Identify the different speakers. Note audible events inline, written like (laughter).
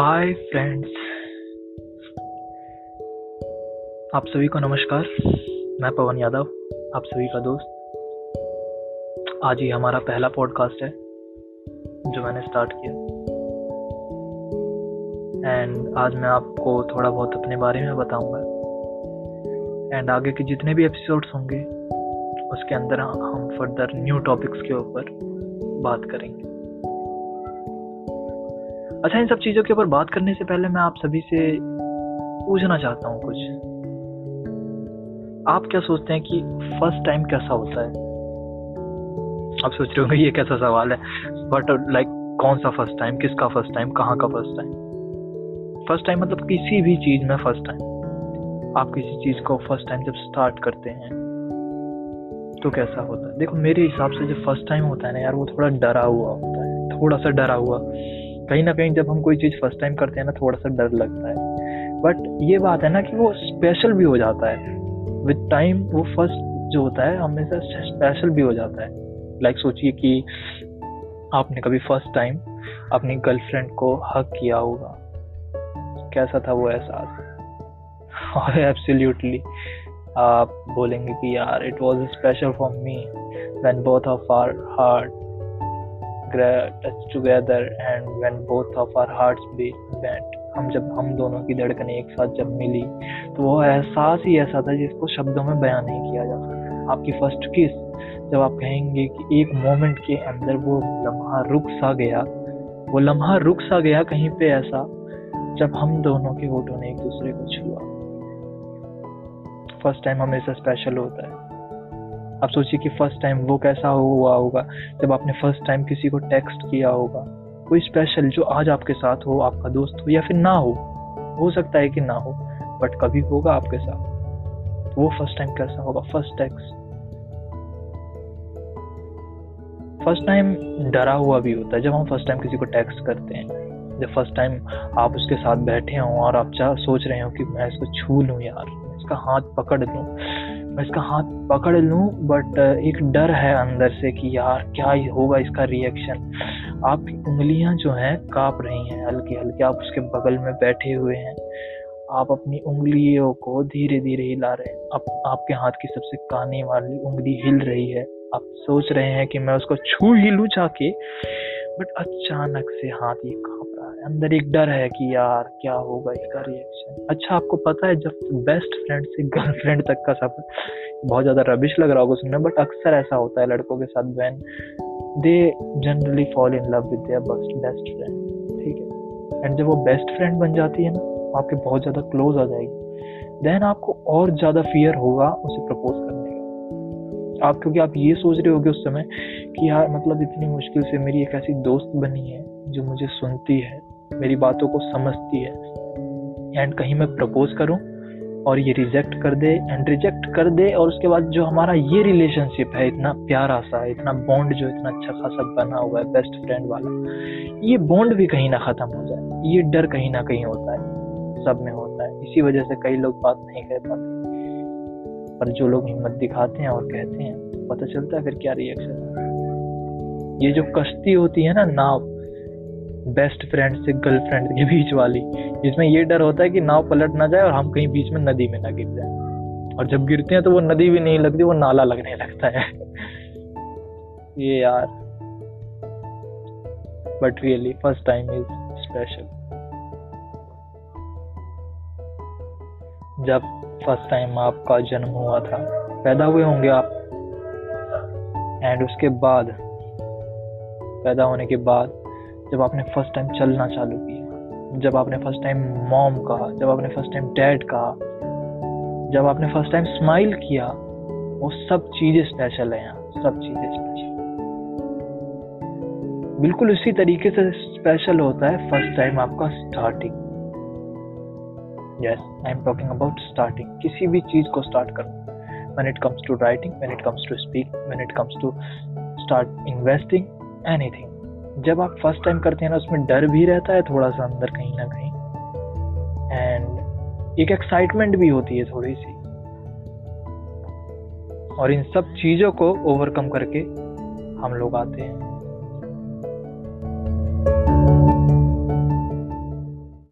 Speaker 1: Hi friends आप सभी को नमस्कार। मैं पवन यादव, आप सभी का दोस्त। आज ही हमारा पहला पॉडकास्ट है, जो मैंने स्टार्ट किया। एंड आज मैं आपको थोड़ा बहुत अपने बारे में बताऊँगा। एंड आगे के जितने भी एपिसोड्स होंगे, उसके अंदर हम फर्दर न्यू टॉपिक्स के ऊपर बात करेंगे। अच्छा इन सब चीज़ों के ऊपर बात करने से पहले मैं आप सभी से पूछना चाहता हूँ कुछ। आप क्या सोचते हैं कि फ़र्स्ट टाइम कैसा होता है? आप सोच रहे होंगे, ये कैसा सवाल है? बट लाइक कौन सा फ़र्स्ट टाइम किसका फ़र्स्ट टाइम कहाँ का फ़र्स्ट टाइम फ़र्स्ट टाइम मतलब किसी भी चीज़ में फ़र्स्ट टाइम आप किसी चीज़ को फ़र्स्ट टाइम जब स्टार्ट करते हैं तो कैसा होता है? देखो, मेरे हिसाब से जो फ़र्स्ट टाइम होता है ना यार, वो थोड़ा डरा हुआ होता है। थोड़ा सा डरा हुआ। कहीं ना कहीं जब हम कोई चीज़ फ़र्स्ट टाइम करते हैं ना, थोड़ा सा डर लगता है। बट ये बात है ना कि वो स्पेशल भी हो जाता है। विद टाइम वो फ़र्स्ट जो होता है हमेशा स्पेशल भी हो जाता है। लाइक like सोचिए कि आपने कभी फ़र्स्ट टाइम अपनी गर्लफ्रेंड को हक किया होगा। कैसा था वो एहसास? और एब्सोल्युटली आप बोलेंगे कि यार it was special for me when both of our heart touch together and when both of our hearts beat हम जब, हम दोनों की धड़कनें एक साथ जब मिली तो वो एहसास ही ऐसा था जिसको शब्दों में बयान नहीं किया जा सकता। आपकी फ़र्स्ट किस जब आप कहेंगे कि एक मोमेंट के अंदर वो लम्हा रुक सा गया, वो लम्हा रुक सा गया कहीं पे ऐसा, जब हम दोनों के होठों ने एक दूसरे को छुआ। फ़र्स्ट टाइम हमेशा स्पेशल होता है। आप सोचिए कि फ़र्स्ट टाइम वो कैसा हुआ होगा, जब आपने फ़र्स्ट टाइम किसी को टेक्स्ट किया होगा, कोई स्पेशल जो आज आपके साथ हो, आपका दोस्त हो, या फिर ना हो हो सकता है कि ना हो बट कभी होगा आपके साथ। तो वो फ़र्स्ट टाइम कैसा होगा? फ़र्स्ट टेक्स्ट फ़र्स्ट टाइम डरा हुआ भी होता है, जब हम फ़र्स्ट टाइम किसी को टेक्स्ट करते हैं। जब फ़र्स्ट टाइम आप उसके साथ बैठे हों और आप चाह सोच रहे हो कि मैं इसको छू लूँ यार। इसका हाथ पकड़ लूँ। मैं इसका हाथ पकड़ लूँ बट एक डर है अंदर से कि यार क्या ही होगा इसका रिएक्शन आपकी उंगलियाँ जो हैं काँप रही हैं हल्की हल्की आप उसके बगल में बैठे हुए हैं। आप अपनी उंगलियों को धीरे धीरे हिला रहे हैं। आप, आपके हाथ की सबसे काने वाली उंगली हिल रही है। आप सोच रहे हैं कि मैं उसको छू ही लूँ जाके बट अचानक से हाथ ये काँप अंदर एक डर है कि यार क्या होगा इसका रिएक्शन अच्छा आपको पता है, जब बेस्ट फ्रेंड से गर्लफ्रेंड तक का सफ़र बहुत ज़्यादा रबिश लग रहा होगा सुनने बट अक्सर ऐसा होता है लड़कों के साथ when they generally fall in love with best friend ठीक है? एंड जब वो बेस्ट फ्रेंड बन जाती है ना आपके बहुत ज़्यादा क्लोज आ जाएगी। देन आपको और ज़्यादा फियर होगा उसे प्रपोज करने का। आप, क्योंकि आप ये सोच रहे होगे उस समय कि यार मतलब इतनी मुश्किल से मेरी एक ऐसी दोस्त बनी है जो मुझे सुनती है मेरी बातों को समझती है। एंड कहीं मैं प्रपोज करूँ और ये रिजेक्ट कर दे एंड रिजेक्ट कर दे और उसके बाद जो हमारा ये रिलेशनशिप है, इतना प्यारा सा, इतना बॉन्ड जो इतना अच्छा खासा बना हुआ है बेस्ट फ्रेंड वाला, ये बॉन्ड भी कहीं ना ख़त्म हो जाए। ये डर कहीं ना कहीं होता है। सब में होता है। इसी वजह से कई लोग बात नहीं कह पाते। पर जो लोग हिम्मत दिखाते हैं और कहते हैं, पता चलता है फिर क्या रिएक्शन ये जो कश्ती होती है ना, नाव बेस्ट फ्रेंड से गर्लफ्रेंड के बीच वाली, जिसमें ये डर होता है कि नाव पलट ना जाए और हम कहीं बीच में नदी में ना गिर जाए। और जब गिरते हैं तो वो नदी भी नहीं लगती, वो नाला लगने लगता है। (laughs) ये यार। But really first time is special जब फ़र्स्ट टाइम आपका जन्म हुआ था, पैदा हुए होंगे आप। एंड उसके बाद, पैदा होने के बाद जब आपने फ़र्स्ट टाइम चलना चालू किया, जब आपने फ़र्स्ट टाइम मॉम कहा, जब आपने फ़र्स्ट टाइम डैड कहा, जब आपने फ़र्स्ट टाइम स्माइल किया, वो सब चीज़ें स्पेशल है यहाँ, सब चीज़ें स्पेशल बिल्कुल उसी तरीके से स्पेशल होता है फ़र्स्ट टाइम आपका starting yes I am talking about starting किसी भी चीज़ को स्टार्ट करना when it comes to writing, when it comes to speak, when it comes to start investing, anything जब आप फ़र्स्ट टाइम करते हैं ना, उसमें डर भी रहता है थोड़ा सा अंदर कहीं ना कहीं। एंड एक एक्साइटमेंट भी होती है थोड़ी सी और इन सब चीज़ों को ओवरकम करके हम लोग आते हैं।